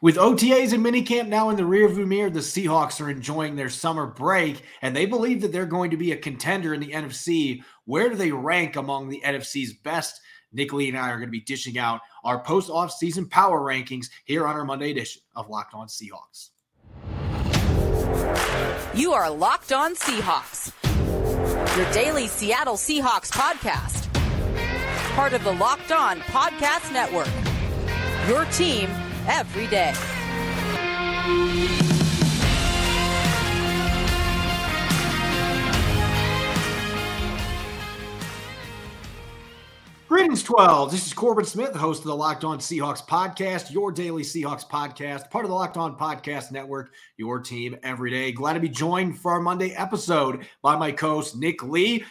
With OTAs and minicamp now in the rearview mirror, the Seahawks are enjoying their summer break, and they believe that they're going to be a contender in the NFC. Where do they rank among the NFC's best? Nick Lee and I are going to be dishing out our post off-season power rankings here on our Monday edition of Locked On Seahawks. You are Locked On Seahawks, your daily Seattle Seahawks podcast, part of the Locked On Podcast Network. Your team every day. Greetings, 12. This is Corbin Smith, host of the Locked On Seahawks podcast, your daily Seahawks podcast, part of the Locked On Podcast Network, your team every day. Glad to be joined for our Monday episode by my co host, Nick Lee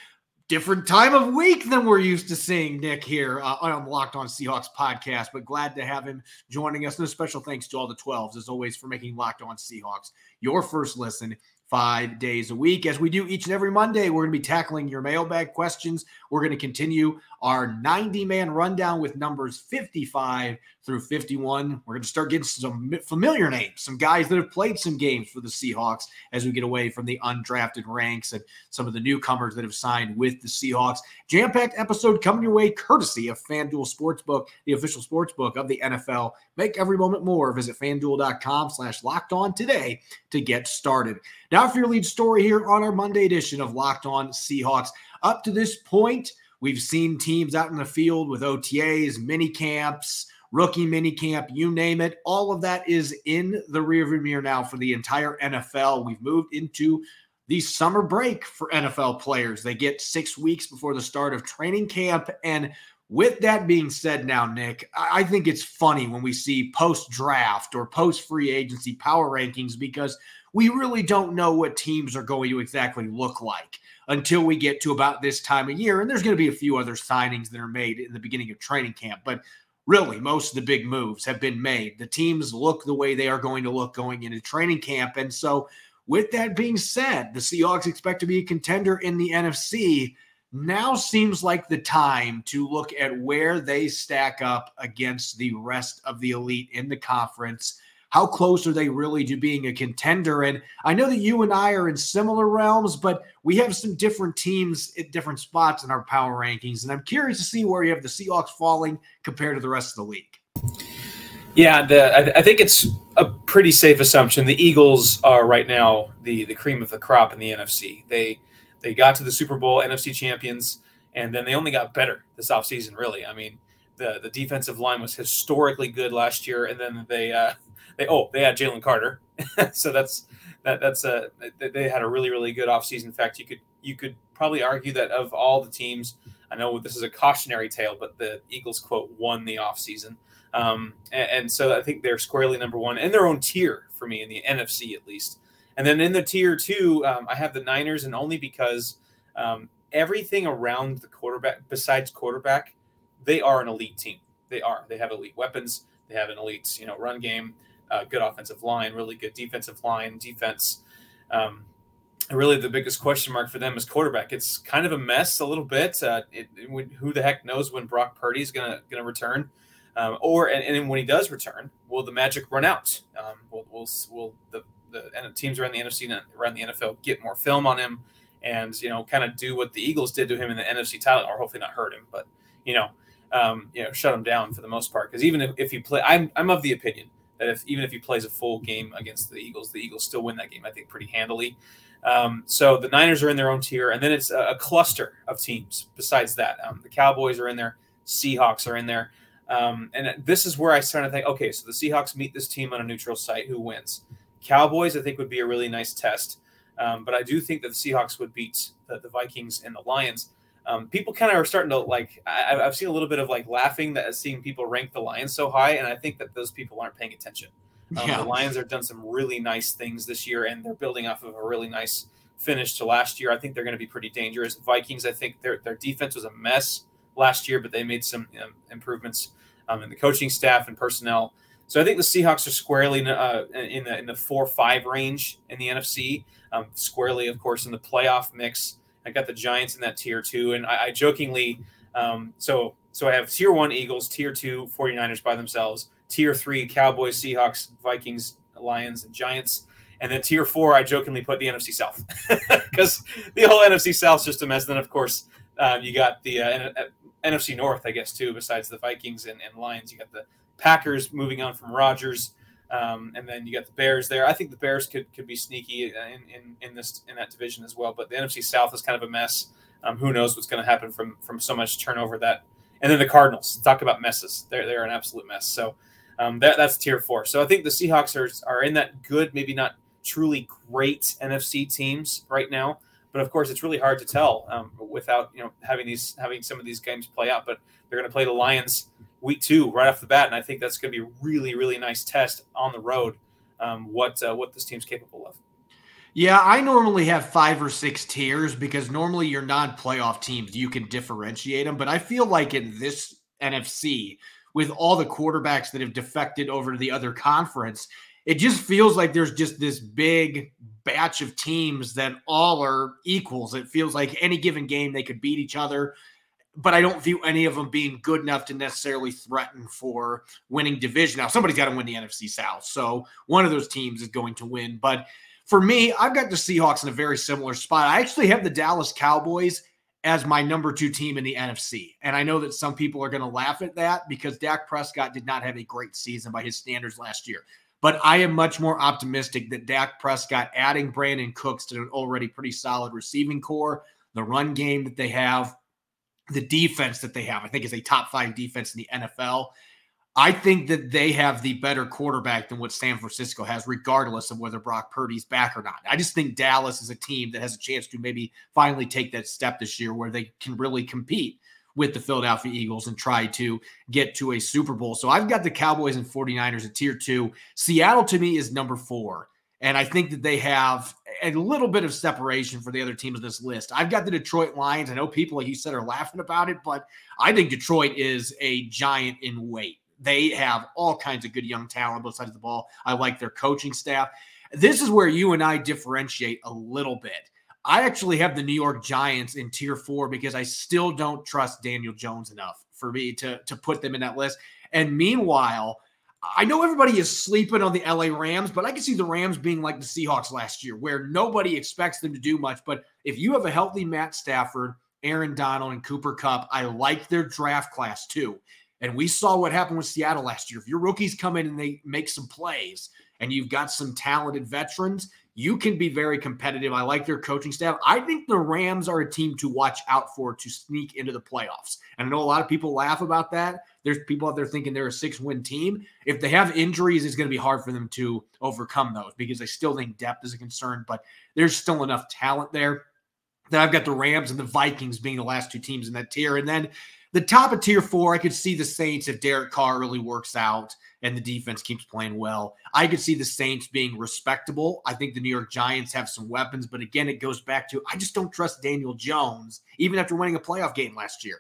different time of week than we're used to seeing Nick here uh, on Locked On Seahawks podcast, but glad to have him joining us. And a special thanks to all the 12s, as always, for making Locked On Seahawks your first listen five days a week. As we do each and every Monday, we're going to be tackling your mailbag questions. We're going to continue our 90 man rundown with numbers 55 through 51. We're going to start getting some familiar names, some guys that have played some games for the Seahawks as we get away from the undrafted ranks and some of the newcomers that have signed with the Seahawks. Jam packed episode coming your way courtesy of FanDuel Sportsbook, the official sportsbook of the NFL. Make every moment more. Visit fanduel.com slash locked on today to get started. Now, for your lead story here on our Monday edition of Locked On Seahawks. Up to this point, we've seen teams out in the field with OTAs, mini camps rookie mini camp, you name it. All of that is in the rearview mirror now for the entire NFL. We've moved into the summer break for NFL players. They get six weeks before the start of training camp. And with that being said, now, Nick, I think it's funny when we see post draft or post free agency power rankings because we really don't know what teams are going to exactly look like until we get to about this time of year. And there's going to be a few other signings that are made in the beginning of training camp. But really most of the big moves have been made. The teams look the way they are going to look going into training camp. And so, with that being said, the Seahawks expect to be a contender in the NFC. Now seems like the time to look at where they stack up against the rest of the elite in the conference how close are they really to being a contender? And I know that you and I are in similar realms, but we have some different teams at different spots in our power rankings. And I'm curious to see where you have the Seahawks falling compared to the rest of the league. Yeah, the, I, think it's a pretty safe assumption. The Eagles are right now the the cream of the crop in the NFC. They they got to the Super Bowl, NFC champions, and then they only got better this offseason, really. I mean, the the defensive line was historically good last year, and then they uh, they oh they had Jalen Carter, so that's that that's a they had a really really good offseason. In fact, you could you could probably argue that of all the teams, I know this is a cautionary tale, but the Eagles quote won the offseason. Um, and, and so I think they're squarely number one in their own tier for me in the NFC at least. And then in the tier two, um, I have the Niners, and only because um, everything around the quarterback, besides quarterback, they are an elite team. They are. They have elite weapons. They have an elite, you know, run game uh, good offensive line, really good defensive line, defense. Um, really, the biggest question mark for them is quarterback. It's kind of a mess a little bit. Uh, it, it, who the heck knows when Brock Purdy is gonna gonna return, um, or and, and, when he does return, will the magic run out? Um, will will will the the teams around the NFC around the NFL get more film on him, and you know, kind of do what the Eagles did to him in the NFC title, or hopefully not hurt him, but you know, um, you know, shut him down for the most part. Because even if, if you play, I'm I'm of the opinion that if even if he plays a full game against the Eagles, the Eagles still win that game. I think pretty handily. Um, so the Niners are in their own tier, and then it's a, a cluster of teams. Besides that, um, the Cowboys are in there, Seahawks are in there, um, and this is where I started to think, okay, so the Seahawks meet this team on a neutral site. Who wins? Cowboys, I think, would be a really nice test, um, but I do think that the Seahawks would beat the, the Vikings and the Lions um, people kind of are starting to like I, have seen a little bit of like laughing that seeing people rank the lions so high and i think that those people aren't paying attention. Um, yeah. the lions have done some really nice things this year and they're building off of a really nice finish to last year. I think they're going to be pretty dangerous. Vikings i think their, their defense was a mess last year but they made some um, improvements um, in the coaching staff and personnel. So i think the seahawks are squarely uh, in the in the four five range in the nfc um, squarely of course in the playoff mix I got the Giants in that tier two. And I, I jokingly, um, so so I have tier one Eagles, tier two 49ers by themselves, tier three Cowboys, Seahawks, Vikings, Lions, and Giants. And then tier four, I jokingly put the NFC South because the whole NFC South a mess. Then, of course, um, you got the uh, NFC North, I guess, too, besides the Vikings and, and Lions. You got the Packers moving on from Rodgers. Um, and then you got the Bears there. I think the Bears could, could be sneaky in, in, in this in that division as well. But the NFC South is kind of a mess. Um, who knows what's going to happen from from so much turnover that. And then the Cardinals. Talk about messes. They're they're an absolute mess. So um, that that's tier four. So I think the Seahawks are are in that good, maybe not truly great NFC teams right now. But of course, it's really hard to tell um, without you know having these having some of these games play out. But they're going to play the Lions week two right off the bat, and I think that's going to be a really really nice test on the road. Um, what uh, what this team's capable of. Yeah, I normally have five or six tiers because normally your non-playoff teams you can differentiate them, but I feel like in this NFC with all the quarterbacks that have defected over to the other conference, it just feels like there's just this big batch of teams that all are equals. It feels like any given game they could beat each other but I don't view any of them being good enough to necessarily threaten for winning division. Now, somebody's got to win the NFC South. So one of those teams is going to win. But for me, I've got the Seahawks in a very similar spot. I actually have the Dallas Cowboys as my number two team in the NFC. And I know that some people are going to laugh at that because Dak Prescott did not have a great season by his standards last year. But I am much more optimistic that Dak Prescott adding Brandin Cooks to an already pretty solid receiving corps, the run game that they have, the defense that they have, I think is a top five defense in the NFL. I think that they have the better quarterback than what San Francisco has, regardless of whether Brock Purdy's back or not. I just think Dallas is a team that has a chance to maybe finally take that step this year where they can really compete with the Philadelphia Eagles and try to get to a Super Bowl. So I've got the Cowboys and 49ers at tier two. Seattle to me is number four. And I think that they have a little bit of separation for the other teams on this list. I've got the Detroit Lions. I know people, like you said, are laughing about it, but I think Detroit is a giant in weight. They have all kinds of good young talent both sides of the ball. I like their coaching staff. This is where you and I differentiate a little bit. I actually have the New York Giants in tier four because I still don't trust Daniel Jones enough for me to, to put them in that list. And meanwhile, I know everybody is sleeping on the LA Rams, but I can see the Rams being like the Seahawks last year, where nobody expects them to do much. But if you have a healthy Matt Stafford, Aaron Donald, and Cooper Kupp, I like their draft class too. And we saw what happened with Seattle last year. If your rookies come in and they make some plays and you've got some talented veterans, you can be very competitive. I like their coaching staff. I think the Rams are a team to watch out for to sneak into the playoffs. And I know a lot of people laugh about that. There's people out there thinking they're a six win team. If they have injuries, it's going to be hard for them to overcome those because I still think depth is a concern, but there's still enough talent there. Then I've got the Rams and the Vikings being the last two teams in that tier. And then the top of tier four, I could see the Saints if Derek Carr really works out and the defense keeps playing well. I could see the Saints being respectable. I think the New York Giants have some weapons, but again, it goes back to I just don't trust Daniel Jones, even after winning a playoff game last year.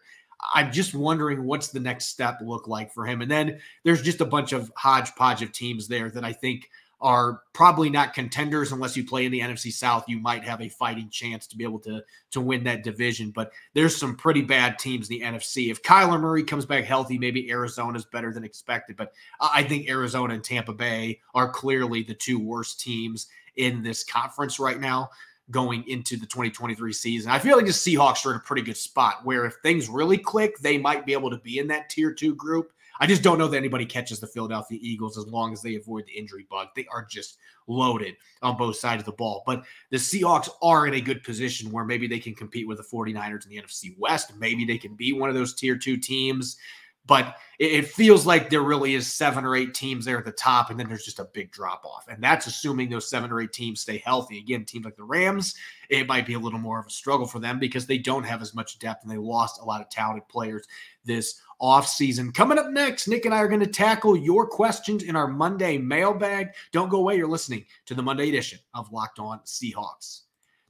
I'm just wondering what's the next step look like for him. And then there's just a bunch of hodgepodge of teams there that I think are probably not contenders unless you play in the NFC South. You might have a fighting chance to be able to to win that division, but there's some pretty bad teams in the NFC. If Kyler Murray comes back healthy, maybe Arizona's better than expected, but I think Arizona and Tampa Bay are clearly the two worst teams in this conference right now going into the 2023 season. I feel like the Seahawks are in a pretty good spot where if things really click, they might be able to be in that tier two group. I just don't know that anybody catches the Philadelphia Eagles as long as they avoid the injury bug. They are just loaded on both sides of the ball. But the Seahawks are in a good position where maybe they can compete with the 49ers in the NFC West. Maybe they can be one of those tier two teams. But it, feels like there really is seven or eight teams there at the top, and then there's just a big drop off. And that's assuming those seven or eight teams stay healthy. Again, teams like the Rams, it might be a little more of a struggle for them because they don't have as much depth and they lost a lot of talented players this offseason. Coming up next, Nick and I are going to tackle your questions in our Monday mailbag. Don't go away. You're listening to the Monday edition of Locked On Seahawks.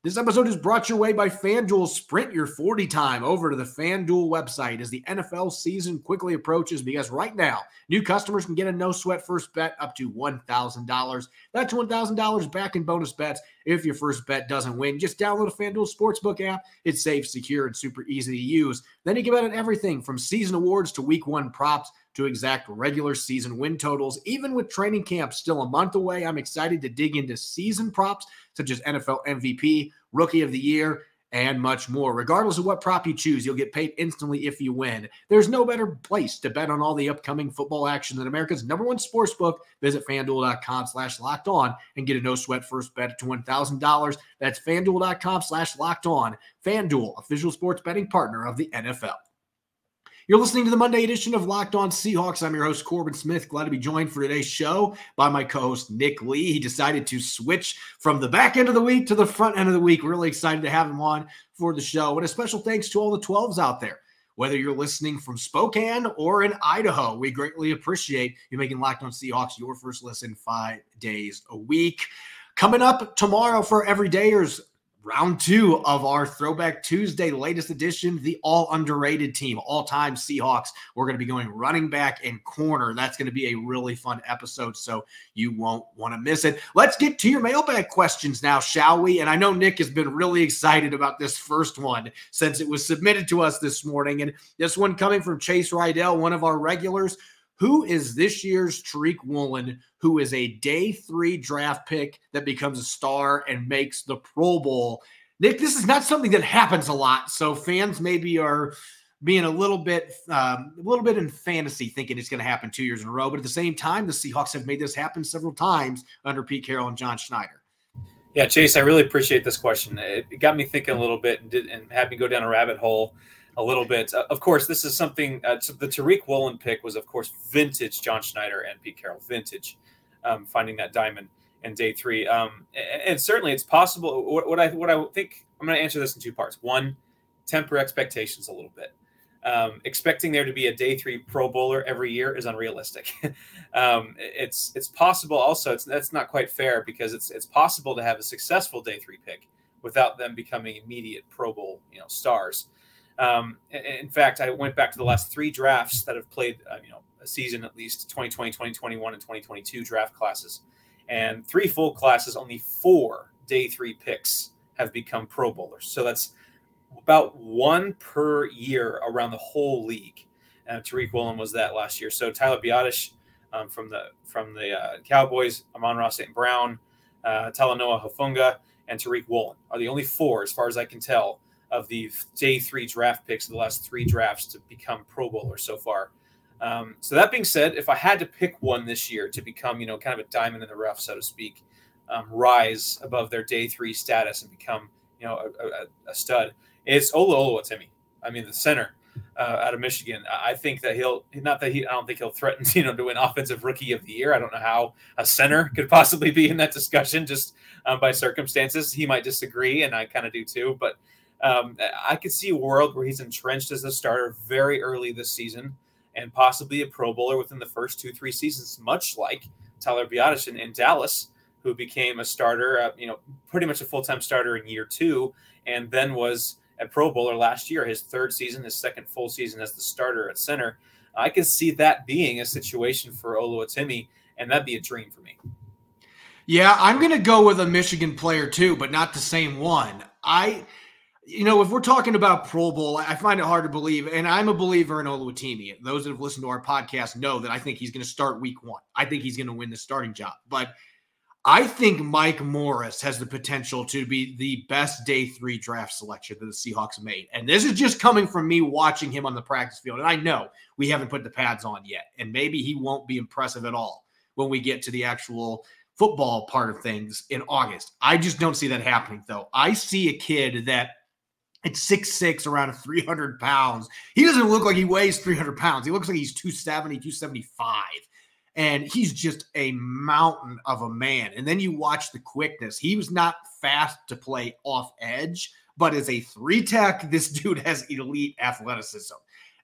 This episode is brought your way by FanDuel. Sprint your 40 time over to the FanDuel website as the NFL season quickly approaches because right now, new customers can get a no sweat first bet up to $1,000. That's $1,000 back in bonus bets if your first bet doesn't win. Just download a FanDuel Sportsbook app. It's safe, secure, and super easy to use. Then you can bet on everything from season awards to week one props to exact regular season win totals. Even with training camp still a month away, I'm excited to dig into season props such as NFL MVP, Rookie of the Year, and much more. Regardless of what prop you choose, you'll get paid instantly if you win. There's no better place to bet on all the upcoming football action than America's number one sports book. Visit fanduel.com slash locked on and get a no sweat first bet to $1,000. That's fanduel.com slash locked on. Fanduel, official sports betting partner of the NFL. You're listening to the Monday edition of Locked On Seahawks. I'm your host, Corbin Smith. Glad to be joined for today's show by my co host, Nick Lee. He decided to switch from the back end of the week to the front end of the week. Really excited to have him on for the show. And a special thanks to all the 12s out there. Whether you're listening from Spokane or in Idaho, we greatly appreciate you making Locked On Seahawks your first listen five days a week. Coming up tomorrow for everydayers, round two of our Throwback Tuesday, latest edition, the all underrated team, all time Seahawks. We're going to be going running back and corner. That's going to be a really fun episode, so you won't want to miss it. Let's get to your mailbag questions now, shall we? And I know Nick has been really excited about this first one since it was submitted to us this morning. And this one coming from Chase Rydell, one of our regulars. Who is this year's Tariq Woolen, who is a day three draft pick that becomes a star and makes the Pro Bowl? Nick, this is not something that happens a lot. So fans maybe are being a little bit um, a little bit in fantasy thinking it's going to happen two years in a row but at the same time the seahawks have made this happen several times under pete carroll and john schneider yeah chase i really appreciate this question it got me thinking a little bit and, did, and had me go down a rabbit hole a little bit. Uh, of course, this is something. Uh, the Tariq Woolen pick was, of course, vintage John Schneider and Pete Carroll, vintage. Um, finding that diamond in day three, um, and, and, certainly it's possible. What, what, I what I think I'm going to answer this in two parts. One, temper expectations a little bit. Um, expecting there to be a day three Pro Bowler every year is unrealistic. um, it's it's possible also. It's that's not quite fair because it's it's possible to have a successful day three pick without them becoming immediate Pro Bowl you know stars. Um, in fact, I went back to the last three drafts that have played, uh, you know, a season at least 2020, 2021, and 2022 draft classes, and three full classes, only four day three picks have become Pro Bowlers. So that's about one per year around the whole league. Uh, Tariq Woolen was that last year. So Tyler Biadasz um, from the from the uh, Cowboys, Amon-Ra St. Brown, uh, Talanoa Hufanga, and Tariq Woolen are the only four, as far as I can tell, of the day three draft picks of the last three drafts to become Pro Bowlers so far. Um, so that being said, if I had to pick one this year to become, you know, kind of a diamond in the rough, so to speak, um, rise above their day three status and become, you know, a, a, a stud, it's Olu Oluwatimi. I mean, the center uh, out of Michigan. I think that he'll not that he. I don't think he'll threaten, you know, to win Offensive Rookie of the Year. I don't know how a center could possibly be in that discussion just um, by circumstances. He might disagree, and I kind of do too. But um, I could see a world where he's entrenched as a starter very early this season and possibly a Pro Bowler within the first two, three seasons, much like Tyler Biadasz in, in Dallas, who became a starter, uh, you know, pretty much a full time starter in year two, and then was a Pro Bowler last year, his third season, his second full season as the starter at center. I can see that being a situation for Oluwatimi, and that'd be a dream for me. Yeah, I'm going to go with a Michigan player too, but not the same one. I you know, if we're talking about Pro Bowl, I find it hard to believe, and I'm a believer in Oluwatimi. Those that have listened to our podcast know that I think he's going to start Week One. I think he's going to win the starting job, but I think Mike Morris has the potential to be the best day three draft selection that the Seahawks made. And this is just coming from me watching him on the practice field. And I know we haven't put the pads on yet, and maybe he won't be impressive at all when we get to the actual football part of things in August. I just don't see that happening, though. I see a kid that it's six six, around 300 pounds. He doesn't look like he weighs 300 pounds. He looks like he's 270, 275. And he's just a mountain of a man. And then you watch the quickness. He was not fast to play off edge, but as a three tech, this dude has elite athleticism.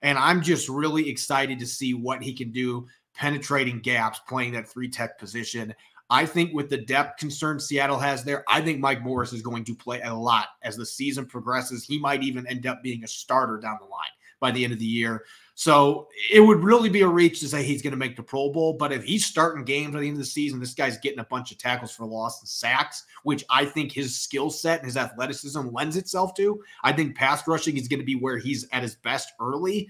And I'm just really excited to see what he can do penetrating gaps, playing that three tech position. I think with the depth concern Seattle has there, I think Mike Morris is going to play a lot as the season progresses. He might even end up being a starter down the line by the end of the year. So it would really be a reach to say he's going to make the Pro Bowl. But if he's starting games at the end of the season, this guy's getting a bunch of tackles for loss and sacks, which I think his skill set and his athleticism lends itself to. I think pass rushing is going to be where he's at his best early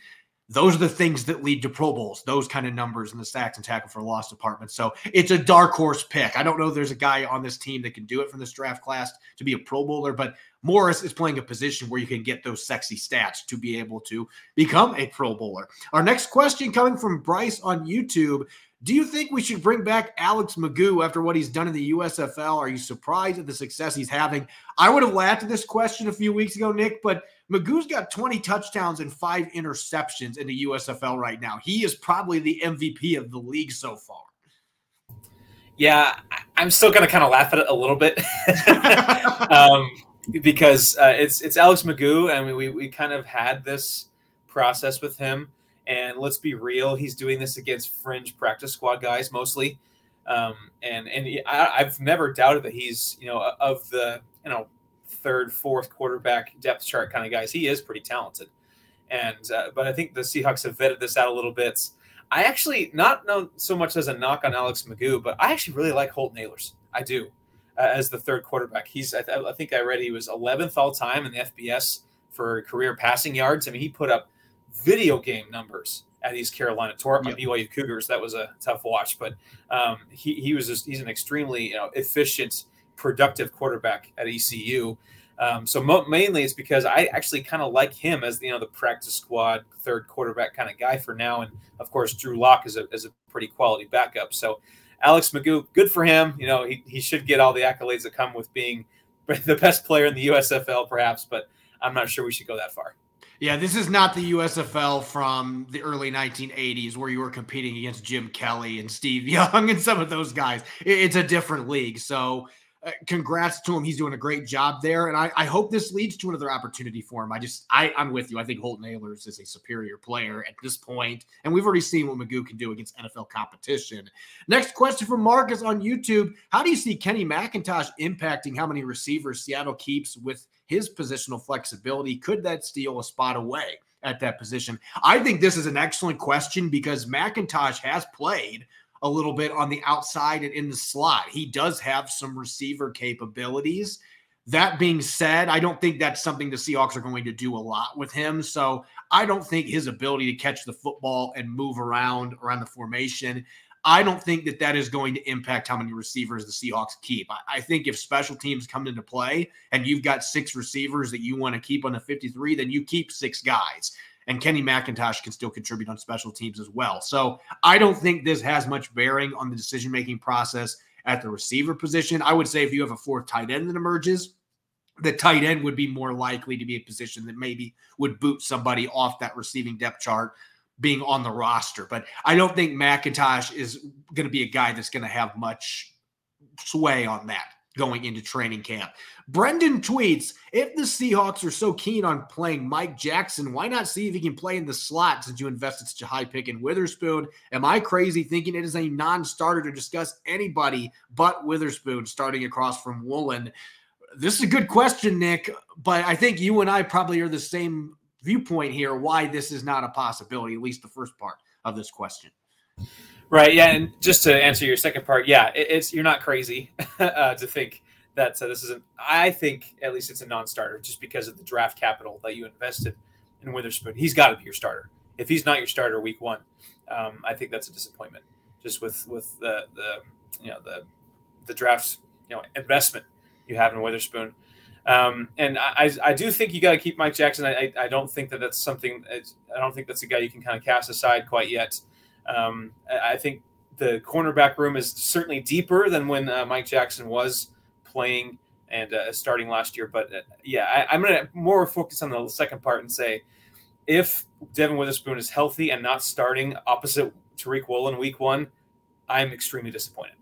those are the things that lead to Pro Bowls, those kind of numbers in the sacks and tackle for loss department. So it's a dark horse pick. I don't know if there's a guy on this team that can do it from this draft class to be a Pro Bowler, but Morris is playing a position where you can get those sexy stats to be able to become a Pro Bowler. Our next question coming from Bryce on YouTube. Do you think we should bring back Alex McGough after what he's done in the USFL? Are you surprised at the success he's having? I would have laughed at this question a few weeks ago, Nick, but McGough's got 20 touchdowns and five interceptions in the USFL right now. He is probably the MVP of the league so far. Yeah, I'm still going to kind of laugh at it a little bit um, because uh, it's it's Alex McGough, and we we kind of had this process with him and let's be real, he's doing this against fringe practice squad guys mostly. Um, and and I, I've never doubted that he's you know of the you know third, fourth quarterback depth chart kind of guys. He is pretty talented. And uh, but I think the Seahawks have vetted this out a little bit. I actually not know so much as a knock on Alex McGough, but I actually really like Holton Ahlers. I do uh, as the third quarterback. He's I, th- I think I read he was 11th all time in the FBS for career passing yards. I mean, he put up video game numbers at East Carolina. Tore up my yep. BYU Cougars. That was a tough watch, but um, he he was just, he's an extremely you know efficient, productive quarterback at ECU. Um, so mo- mainly it's because I actually kind of like him as you know the practice squad third quarterback kind of guy for now, and of course Drew Lock is a is a pretty quality backup. So Alex McGough, good for him. You know he he should get all the accolades that come with being the best player in the USFL, perhaps, but I'm not sure we should go that far. Yeah, this is not the USFL from the early 1980s where you were competing against Jim Kelly and Steve Young and some of those guys. It's a different league. So, uh, congrats to him. He's doing a great job there. And I, I, hope this leads to another opportunity for him. I just, I, I'm with you. I think Holton Ahlers is a superior player at this point, And we've already seen what McGough can do against NFL competition. Next question from Marcus on YouTube How do you see Kenny McIntosh impacting how many receivers Seattle keeps with his positional flexibility? Could that steal a spot away at that position? I think this is an excellent question because McIntosh has played a little bit on the outside and in the slot. He does have some receiver capabilities. That being said, I don't think that's something the Seahawks are going to do a lot with him. So I don't think his ability to catch the football and move around around the formation I don't think that that is going to impact how many receivers the Seahawks keep. I, I, think if special teams come into play and you've got six receivers that you want to keep on the 53, then you keep six guys. And Kenny McIntosh can still contribute on special teams as well. So I don't think this has much bearing on the decision making process at the receiver position. I would say if you have a fourth tight end that emerges, the tight end would be more likely to be a position that maybe would boot somebody off that receiving depth chart being on the roster. But I don't think McIntosh is going to be a guy that's going to have much sway on that going into training camp. Brendan tweets If the Seahawks are so keen on playing Mike Jackson, why not see if he can play in the slot since you invested such a high pick in Witherspoon? Am I crazy thinking it is a non starter to discuss anybody but Witherspoon starting across from Woolen? This is a good question, Nick, but I think you and I probably are the same viewpoint here why this is not a possibility, at least the first part of this question. Right. Yeah. And just to answer your second part, yeah, it, it's you're not crazy uh, to think that uh, this isn't. I think at least it's a non-starter just because of the draft capital that you invested in Witherspoon. He's got to be your starter. If he's not your starter week one, um, I think that's a disappointment. Just with with the the you know the the draft you know investment you have in Witherspoon. Um, and I, I do think you got to keep Mike Jackson. I, I don't think that that's something. I don't think that's a guy you can kind of cast aside quite yet. Um, I think the cornerback room is certainly deeper than when uh, Mike Jackson was playing and uh, starting last year. But uh, yeah, I, am going to more focus on the second part and say if Devon Witherspoon is healthy and not starting opposite Tariq Woolen week one, I'm extremely disappointed.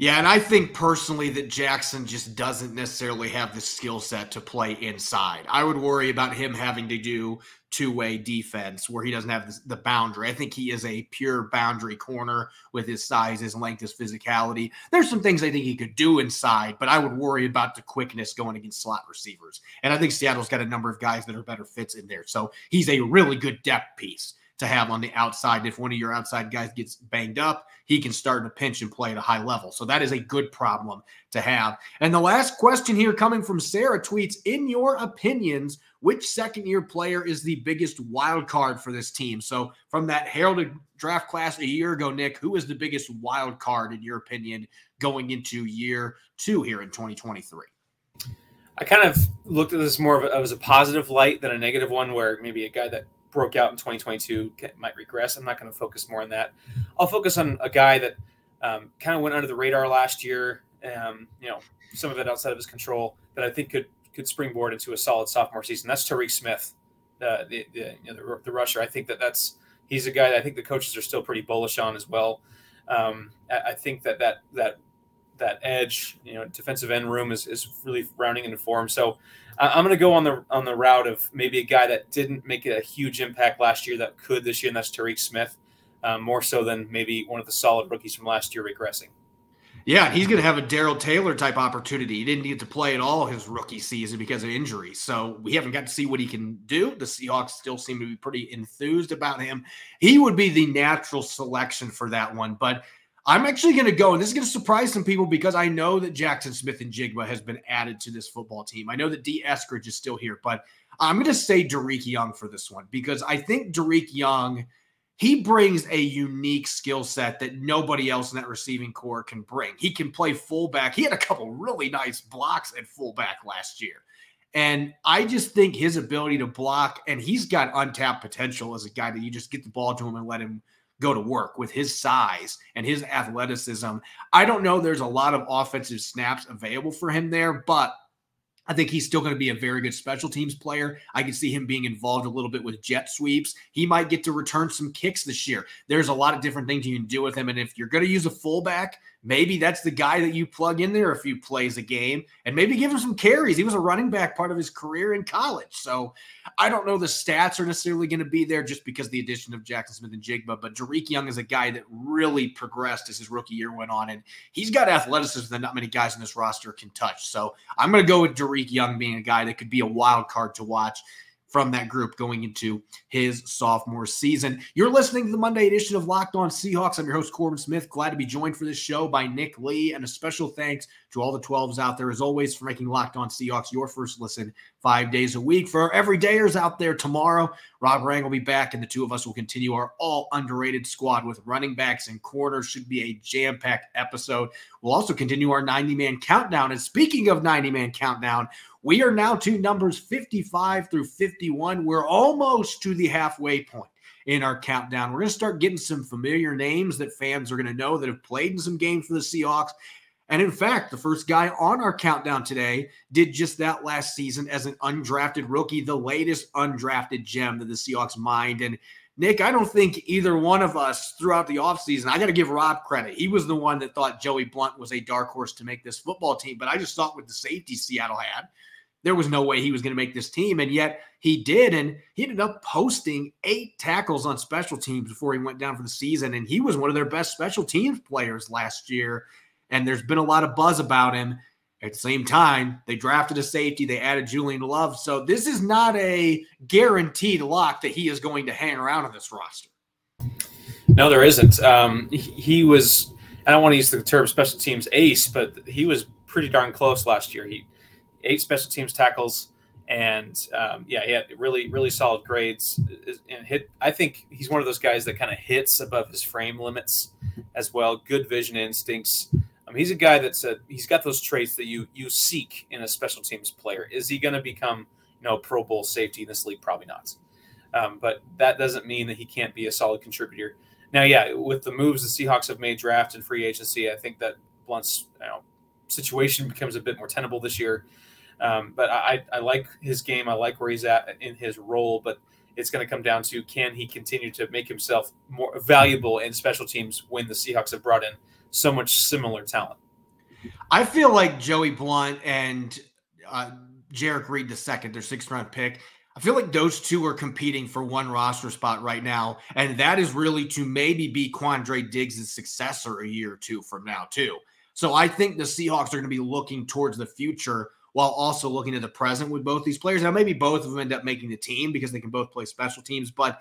Yeah, and I think personally that Jackson just doesn't necessarily have the skill set to play inside. I would worry about him having to do two way defense where he doesn't have the boundary. I think he is a pure boundary corner with his size, his length, his physicality. There's some things I think he could do inside, but I would worry about the quickness going against slot receivers. And I think Seattle's got a number of guys that are better fits in there. So he's a really good depth piece to have on the outside. If one of your outside guys gets banged up, he can start a pinch and play at a high level. So that is a good problem to have. And the last question here coming from Sarah tweets In your opinions, which second year player is the biggest wild card for this team? So from that heralded draft class a year ago, Nick, who is the biggest wild card in your opinion going into year two here in 2023? I kind of looked at this more of as a positive light than a negative one, where maybe a guy that broke out in 2022 might regress. I'm not going to focus more on that. I'll focus on a guy that um, kind of went under the radar last year. Um, you know, some of it outside of his control that I think could could springboard into a solid sophomore season. That's Tyreke Smith, uh, the the, you know, the, the rusher. I think that that's he's a guy that I think the coaches are still pretty bullish on as well. Um, I, I think that that that that edge, you know, defensive end room is, is really rounding into form. So uh, I'm going to go on the on the route of maybe a guy that didn't make a huge impact last year that could this year, and that's Tyreke Smith, um, more so than maybe one of the solid rookies from last year regressing. Yeah, he's going to have a Darrell Taylor type opportunity. He didn't get to play at all his rookie season because of injury. So we haven't got to see what he can do. The Seahawks still seem to be pretty enthused about him. He would be the natural selection for that one. But I'm actually going to go, and this is going to surprise some people because I know that Jackson Smith-Njigba has been added to this football team. I know that Dee Eskridge is still here, but I'm going to say Dareke Young for this one because I think Dareke Young, he brings a unique skill set that nobody else in that receiving corps can bring. He can play fullback. He had a couple really nice blocks at fullback last year. And I just think his ability to block, and he's got untapped potential as a guy that you just get the ball to him and let him – go to work with his size and his athleticism. I don't know there's a lot of offensive snaps available for him there, but I think he's still going to be a very good special teams player. I can see him being involved a little bit with jet sweeps. He might get to return some kicks this year. There's a lot of different things you can do with him. And if you're going to use a fullback, maybe that's the guy that you plug in there a few plays a game and maybe give him some carries. He was a running back part of his career in college. So I don't know the stats are necessarily going to be there just because the addition of Jackson Smith-Njigba, but Dareke Young is a guy that really progressed as his rookie year went on. And he's got athleticism that not many guys in this roster can touch. So I'm going to go with Dareke Young being a guy that could be a wild card to watch from that group going into his sophomore season. You're listening to the Monday edition of Locked On Seahawks. I'm your host, Corbin Smith. Glad to be joined for this show by Nick Lee. And a special thanks to all the 12s out there, as always, for making Locked On Seahawks your first listen five days a week. For our everydayers out there tomorrow, Rob Rang will be back, and the two of us will continue our all underrated squad with running backs and corners. Should be a jam packed episode. We'll also continue our 90 man countdown. And speaking of 90 man countdown, we are now to numbers 55 through 51. We're almost to the halfway point in our countdown. We're going to start getting some familiar names that fans are going to know that have played in some games for the Seahawks. And in fact, the first guy on our countdown today did just that last season as an undrafted rookie, the latest undrafted gem that the Seahawks mined. And Nick, I don't think either one of us throughout the offseason, I got to give Rob credit. He was the one that thought Joey Blount was a dark horse to make this football team. But I just thought with the safety Seattle had, there was no way he was going to make this team. And yet he did. And he ended up posting eight tackles on special teams before he went down for the season. And he was one of their best special teams players last year. And there's been a lot of buzz about him. At the same time, they drafted a safety, they added Julian Love. So this is not a guaranteed lock that he is going to hang around on this roster. No, there isn't. Um, he was, I don't want to use the term special teams ace, but he was pretty darn close last year. He eight special teams tackles, and um, yeah, he had really really solid grades and hit. I think he's one of those guys that kind of hits above his frame limits as well. Good vision instincts. Um, he's a guy that's a, he's got those traits that you you seek in a special teams player. Is he going to become you know Pro Bowl safety in this league? Probably not. Um, but that doesn't mean that he can't be a solid contributor. Now, yeah, with the moves the Seahawks have made draft and free agency, I think that Blount's you know, situation becomes a bit more tenable this year. Um, but I, I like his game. I like where he's at in his role. But it's going to come down to can he continue to make himself more valuable in special teams when the Seahawks have brought in so much similar talent. I feel like Joey Blount and uh, Jerrick Reed the second, their sixth round pick. I feel like those two are competing for one roster spot right now, and that is really to maybe be Quandre Diggs' successor a year or two from now too. So I think the Seahawks are going to be looking towards the future while also looking at the present with both these players. Now, maybe both of them end up making the team because they can both play special teams, but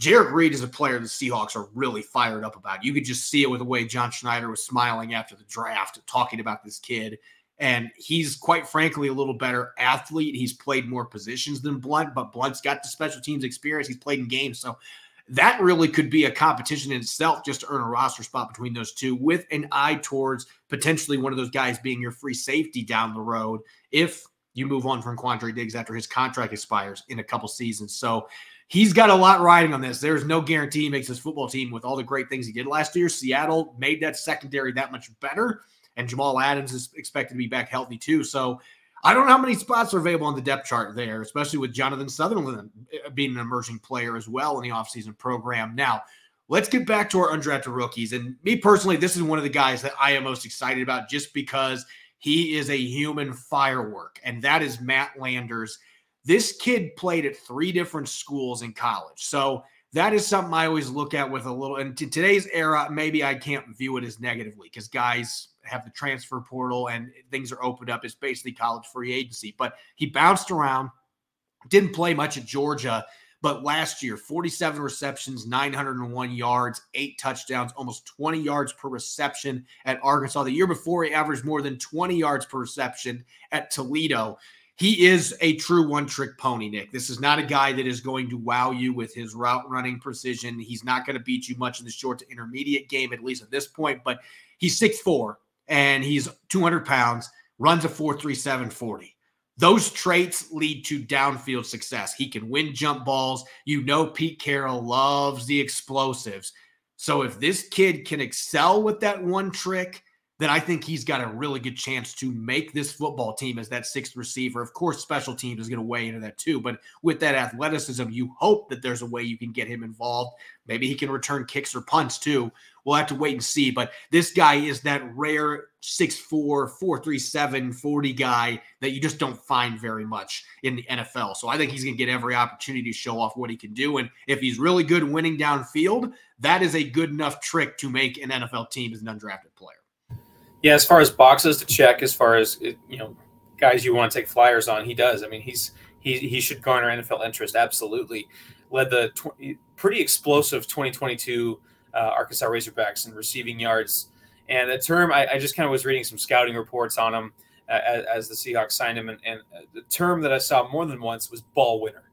Jerrick Reed is a player the Seahawks are really fired up about. You could just see it with the way John Schneider was smiling after the draft, talking about this kid. And he's quite frankly a little better athlete. He's played more positions than Blount, but Blount's got the special teams experience. He's played in games. So that really could be a competition in itself just to earn a roster spot between those two with an eye towards potentially one of those guys being your free safety down the road if you move on from Quandre Diggs after his contract expires in a couple seasons. So he's got a lot riding on this. There's no guarantee he makes his football team with all the great things he did last year. Seattle made that secondary that much better, and Jamal Adams is expected to be back healthy too. So I don't know how many spots are available on the depth chart there, especially with Jonathan Sutherland uh, being an emerging player as well in the offseason program. Now, let's get back to our undrafted rookies. And me personally, this is one of the guys that I am most excited about just because he is a human firework, and that is Matt Landers. This kid played at three different schools in college. So that is something I always look at with a little, and to today's era, maybe I can't view it as negatively because guys have the transfer portal and things are opened up. It's basically college free agency. But he bounced around, didn't play much at Georgia. But last year, 47 receptions, 901 yards, eight touchdowns, almost 20 yards per reception at Arkansas. The year before, he averaged more than 20 yards per reception at Toledo he is a true one trick pony, Nick. This is not a guy that is going to wow you with his route running precision. He's not going to beat you much in the short to intermediate game, at least at this point, but he's 6'4 and he's 200 pounds, runs a 4.37 40. Those traits lead to downfield success. He can win jump balls. You know, Pete Carroll loves the explosives. So if this kid can excel with that one trick, then I think he's got a really good chance to make this football team as that sixth receiver. Of course, special teams is going to weigh into that too. But with that athleticism, you hope that there's a way you can get him involved. Maybe he can return kicks or punts too. We'll have to wait and see. But this guy is that rare 6'4, 437, 40 guy that you just don't find very much in the NFL. So I think he's going to get every opportunity to show off what he can do. And if he's really good winning downfield, that is a good enough trick to make an NFL team as an undrafted player. Yeah, as far as boxes to check, as far as you know, guys you want to take flyers on, he does. I mean, he's he he should garner NFL interest. Absolutely, led the tw- pretty explosive 2022 uh, Arkansas Razorbacks in receiving yards. And the term, I, I just kind of was reading some scouting reports on him uh, as, as, the Seahawks signed him, and, and, the term that I saw more than once was ball winner.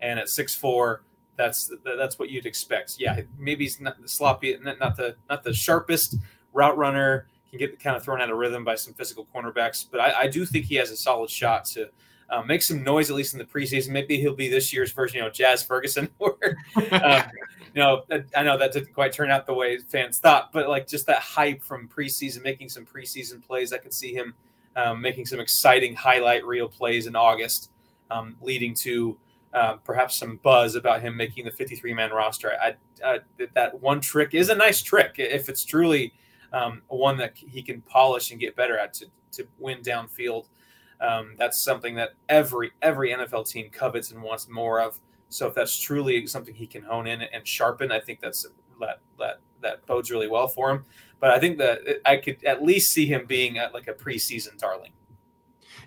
And at six four, that's that's what you'd expect. Yeah, maybe he's not the sloppy, not, not the not the sharpest route runner can get kind of thrown out of rhythm by some physical cornerbacks. But I, I do think he has a solid shot to uh, make some noise, at least in the preseason. Maybe he'll be this year's version, you know, Jazz Ferguson. Or, uh, you know, I know that didn't quite turn out the way fans thought, but like just that hype from preseason, making some preseason plays. I could see him um, making some exciting highlight reel plays in August, um, leading to uh, perhaps some buzz about him making the 53 man roster. I, I, that one trick is a nice trick if it's truly um, one that he can polish and get better at to, to win downfield. Um, that's something that every every NFL team covets and wants more of. So if that's truly something he can hone in and sharpen, I think that's that that that bodes really well for him. But I think that I could at least see him being like a preseason darling.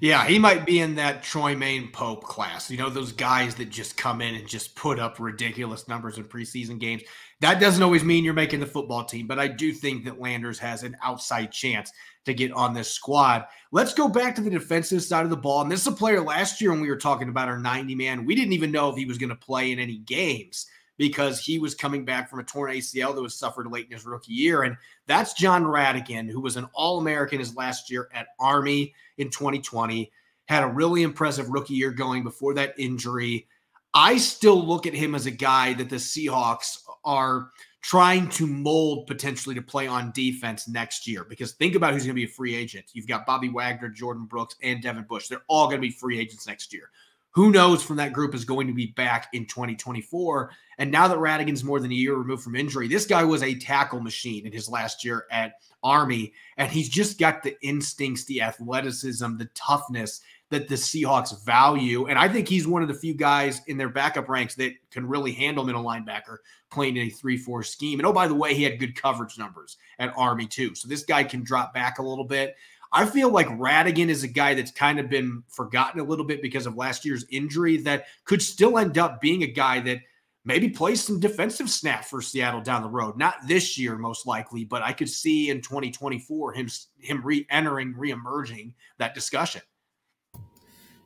Yeah, he might be in that Troymaine Pope class. You know, those guys that just come in and just put up ridiculous numbers in preseason games. That doesn't always mean you're making the football team, but I do think that Landers has an outside chance to get on this squad. Let's go back to the defensive side of the ball. And this is a player last year when we were talking about our 90 man, we didn't even know if he was going to play in any games because he was coming back from a torn ACL that was suffered late in his rookie year. And that's Jon Rhattigan, who was an All American his last year at Army in 2020, had a really impressive rookie year going before that injury. I still look at him as a guy that the Seahawks are trying to mold potentially to play on defense next year. Because think about who's going to be a free agent. You've got Bobby Wagner, Jordyn Brooks, and Devin Bush. They're all going to be free agents next year. Who knows from that group is going to be back in 2024. And now that Rhattigan's more than a year removed from injury, this guy was a tackle machine in his last year at Army. And he's just got the instincts, the athleticism, the toughness that the Seahawks value. And I think he's one of the few guys in their backup ranks that can really handle middle linebacker playing in a 3 4 scheme. And oh, by the way, he had good coverage numbers at Army too. So this guy can drop back a little bit. I feel like Rhattigan is a guy that's kind of been forgotten a little bit because of last year's injury that could still end up being a guy that maybe play some defensive snap for Seattle down the road. Not this year, most likely, but I could see in 2024 him him re-entering, re-emerging that discussion.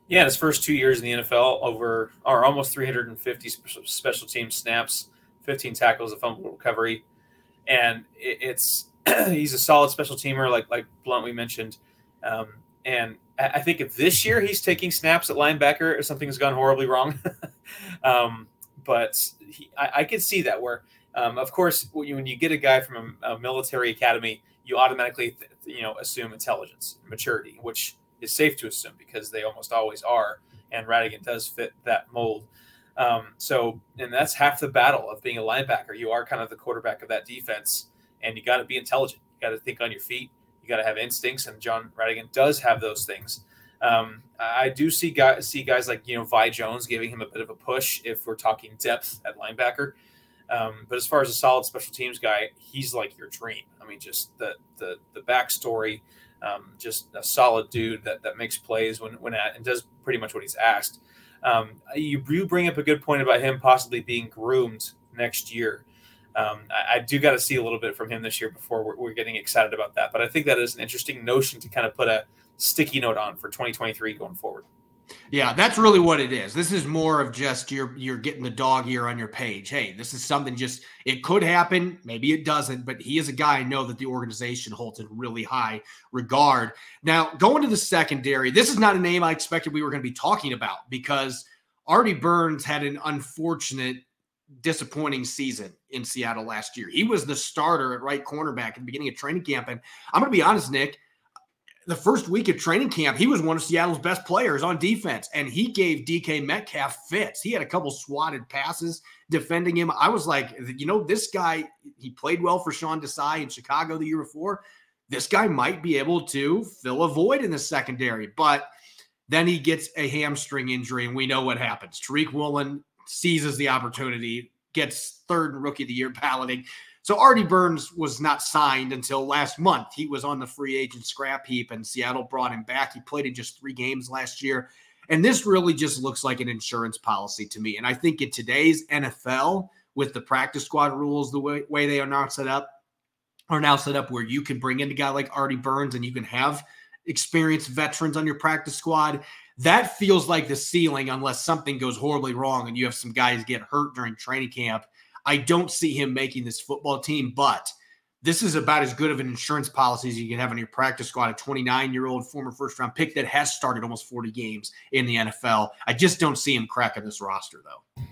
Yeah, his first two years in the NFL, over or almost 350 special team snaps, 15 tackles, a fumble recovery, and it's he's a solid special teamer, like like Blount we mentioned. Um, and I think if this year he's taking snaps at linebacker, if something has gone horribly wrong. um, but he, I, I could see that where, um, of course, when you, when you, get a guy from a, a military academy, you automatically, you know, assume intelligence, maturity, which is safe to assume because they almost always are. And Rhattigan does fit that mold. Um, so, and that's half the battle of being a linebacker. You are kind of the quarterback of that defense, and you got to be intelligent. You got to think on your feet. You got to have instincts, and Jon Rhattigan does have those things. Um, I do see guys see guys like you know Vi Jones giving him a bit of a push if we're talking depth at linebacker. Um, but as far as a solid special teams guy, he's like your dream. I mean, just the the the backstory, um, just a solid dude that that makes plays when when at, and does pretty much what he's asked. Um, you you bring up a good point about him possibly being groomed next year. Um, I, I, do got to see a little bit from him this year before we're, we're, getting excited about that. But I think that is an interesting notion to kind of put a sticky note on for 2023 going forward. Yeah, that's really what it is. This is more of just you're you're getting the dog ear on your page. Hey, this is something just it could happen, maybe it doesn't, but he is a guy I know that the organization holds in really high regard. Now, going to the secondary, this is not a name I expected we were going to be talking about because Artie Burns had an unfortunate disappointing season in Seattle last year. He was the starter at right cornerback at the beginning of training camp and I'm going to be honest, Nick, the first week of training camp, he was one of Seattle's best players on defense, and he gave DK Metcalf fits. He had a couple swatted passes defending him. I was like, you know, this guy, he played well for Sean Desai in Chicago the year before. This guy might be able to fill a void in the secondary, but then he gets a hamstring injury, and we know what happens. Tariq Woolen seizes the opportunity, gets third rookie of the year balloting. So Artie Burns was not signed until last month. He was on the free agent scrap heap, and Seattle brought him back. He played in just three games last year. And this really just looks like an insurance policy to me. And I think in today's NFL, with the practice squad rules, the way, way they are now set up, are now set up where you can bring in a guy like Artie Burns and you can have experienced veterans on your practice squad. That feels like the ceiling unless something goes horribly wrong and you have some guys get hurt during training camp I don't see him making this football team, but this is about as good of an insurance policy as you can have on your practice squad. A 29 year old former first round pick that has started almost 40 games in the NFL. I just don't see him cracking this roster though.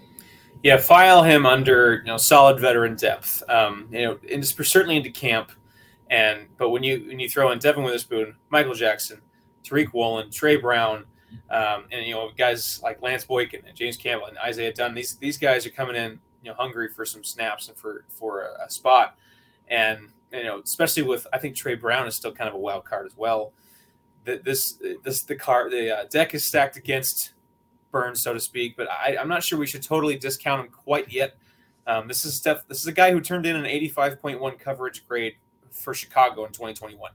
Yeah, file him under you know solid veteran depth. Um, you know, and certainly into camp. And but when you when you throw in Devon Witherspoon, Michael Jackson, Tariq Woolen, Tre Brown, um, and you know guys like Lance Boykin and James Campbell and Isaiah Dunn, these these guys are coming in you know hungry for some snaps and for for a, a spot, and you know especially with I think Tre Brown is still kind of a wild card as well. This this the car the uh, deck is stacked against Burns, so to speak, but I, I'm not sure we should totally discount him quite yet. Um, this is Steph, this is a guy who turned in an 85.1 coverage grade for Chicago in 2021.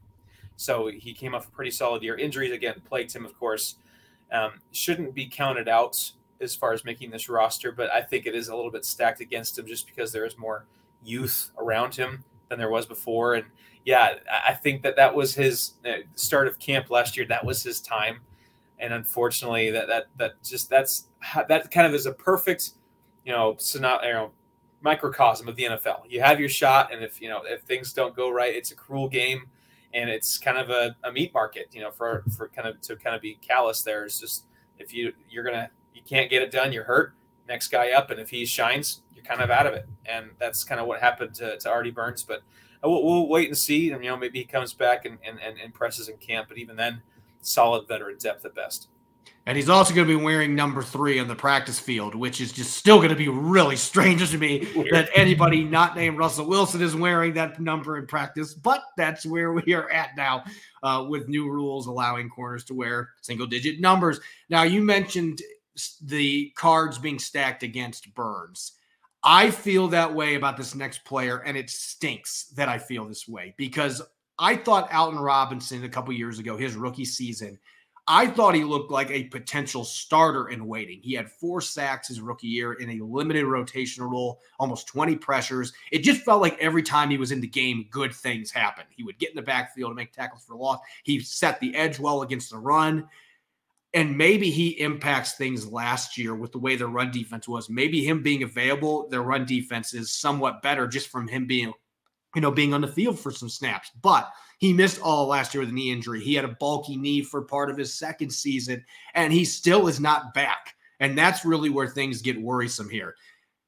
So he came off a pretty solid year. Injuries again plagued him, of course. Um, shouldn't be counted out as far as making this roster, but I think it is a little bit stacked against him just because there is more youth around him than there was before. And yeah, I think that that was his uh, start of camp last year. That was his time, and unfortunately, that that that just that's that kind of is a perfect, you know, scenario, you know, microcosm of the NFL. You have your shot, and if you know if things don't go right, it's a cruel game, and it's kind of a, a meat market. You know, for for kind of to kind of be callous. There is just if you you're gonna you can't get it done, you're hurt. Next guy up, and if he shines, you're kind of out of it. And that's kind of what happened to, to Artie Burns. But uh, we'll, we'll wait and see. And you know, maybe he comes back and, and, and impresses in camp. But even then, solid veteran depth at best. And he's also going to be wearing number three on the practice field, which is just still going to be really strange to me Weird. that anybody not named Russell Wilson is wearing that number in practice. But that's where we are at now uh, with new rules allowing corners to wear single digit numbers. Now, you mentioned the cards being stacked against Burns. I feel that way about this next player, and it stinks that I feel this way because I thought Alton Robinson a couple years ago, his rookie season, I thought he looked like a potential starter in waiting. He had four sacks his rookie year in a limited rotational role, almost 20 pressures. It just felt like every time he was in the game, good things happened. He would get in the backfield and make tackles for loss. He set the edge well against the run. And maybe he impacts things last year with the way their run defense was. Maybe him being available, their run defense is somewhat better just from him being, you know, being on the field for some snaps. But he missed all last year with a knee injury. He had a bulky knee for part of his second season, and he still is not back. And that's really where things get worrisome here.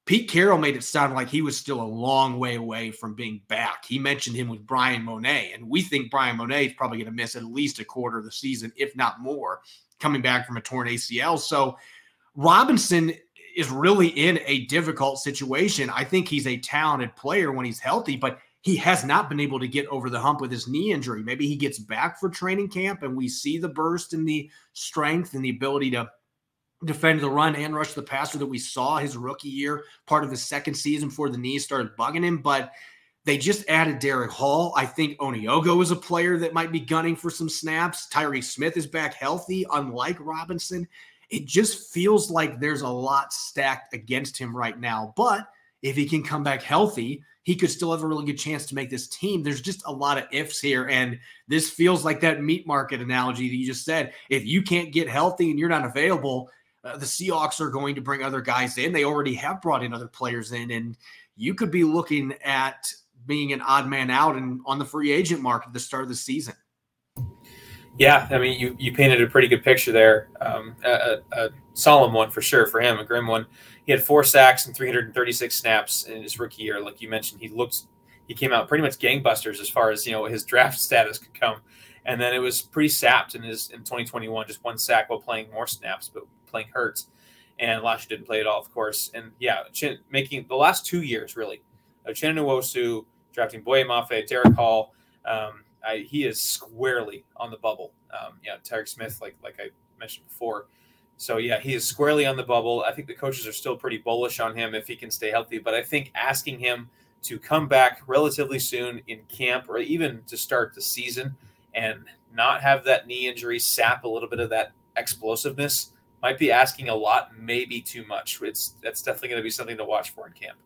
Pete Carroll made it sound like he was still a long way away from being back. He mentioned him with Bryan Mone, and we think Bryan Mone is probably going to miss at least a quarter of the season, if not more, coming back from a torn ACL. So Robinson is really in a difficult situation. I think he's a talented player when he's healthy, but he has not been able to get over the hump with his knee injury. Maybe he gets back for training camp and we see the burst and the strength and the ability to defend the run and rush the passer that we saw his rookie year, part of his second season before the knee started bugging him. But they just added Derick Hall. I think Oniogo is a player that might be gunning for some snaps. Tyreke Smith is back healthy, unlike Robinson. It just feels like there's a lot stacked against him right now. But if he can come back healthy, he could still have a really good chance to make this team. There's just a lot of ifs here. And this feels like that meat market analogy that you just said. If you can't get healthy and you're not available, uh, the Seahawks are going to bring other guys in. They already have brought in other players in. And you could be looking at being an odd man out and on the free agent market at the start of the season. Yeah, I mean, you, you painted a pretty good picture there. Um, a, a, solemn one for sure for him, a grim one. He had four sacks and 336 snaps in his rookie year. Like you mentioned, he looked he came out pretty much gangbusters as far as you know his draft status could come. And then it was pretty sapped in his in 2021, just one sack while playing more snaps, but playing hurts. And Lash didn't play at all, of course. And yeah, Chin, making the last two years really of Nwosu, drafting Boye Mafe, Derick Hall. Um, I, he is squarely on the bubble. Um, yeah, Tyreke Smith, like like I mentioned before, so yeah, he is squarely on the bubble. I think the coaches are still pretty bullish on him if he can stay healthy. But I think asking him to come back relatively soon in camp or even to start the season and not have that knee injury sap a little bit of that explosiveness might be asking a lot, maybe too much. It's that's definitely going to be something to watch for in camp.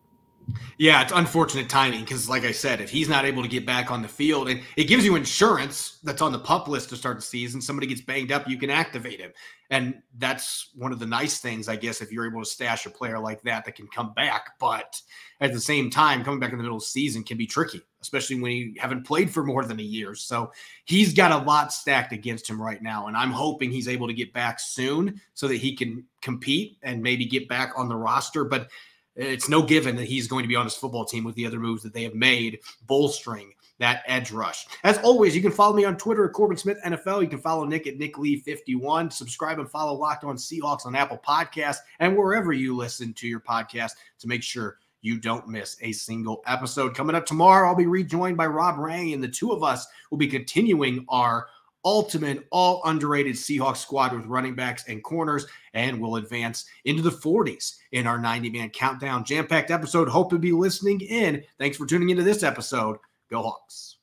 Yeah, it's unfortunate timing because, like I said, if he's not able to get back on the field, and it gives you insurance that's on the pup list to start the season, somebody gets banged up, you can activate him. And that's one of the nice things, I guess, if you're able to stash a player like that that can come back. But at the same time, coming back in the middle of the season can be tricky, especially when you haven't played for more than a year. So he's got a lot stacked against him right now. And I'm hoping he's able to get back soon so that he can compete and maybe get back on the roster. But it's no given that he's going to be on his football team with the other moves that they have made, bolstering that edge rush. As always, you can follow me on Twitter at Corbin Smith NFL. You can follow Nick at Nick Lee 51. Subscribe and follow Locked On Seahawks on Apple Podcasts and wherever you listen to your podcast to make sure you don't miss a single episode. Coming up tomorrow, I'll be rejoined by Rob Rang, and the two of us will be continuing our ultimate, all underrated Seahawks squad with running backs and corners, and we'll advance into the 40s in our 90 man countdown. Jam packed episode. Hope to be listening in. Thanks for tuning into this episode. Go Hawks.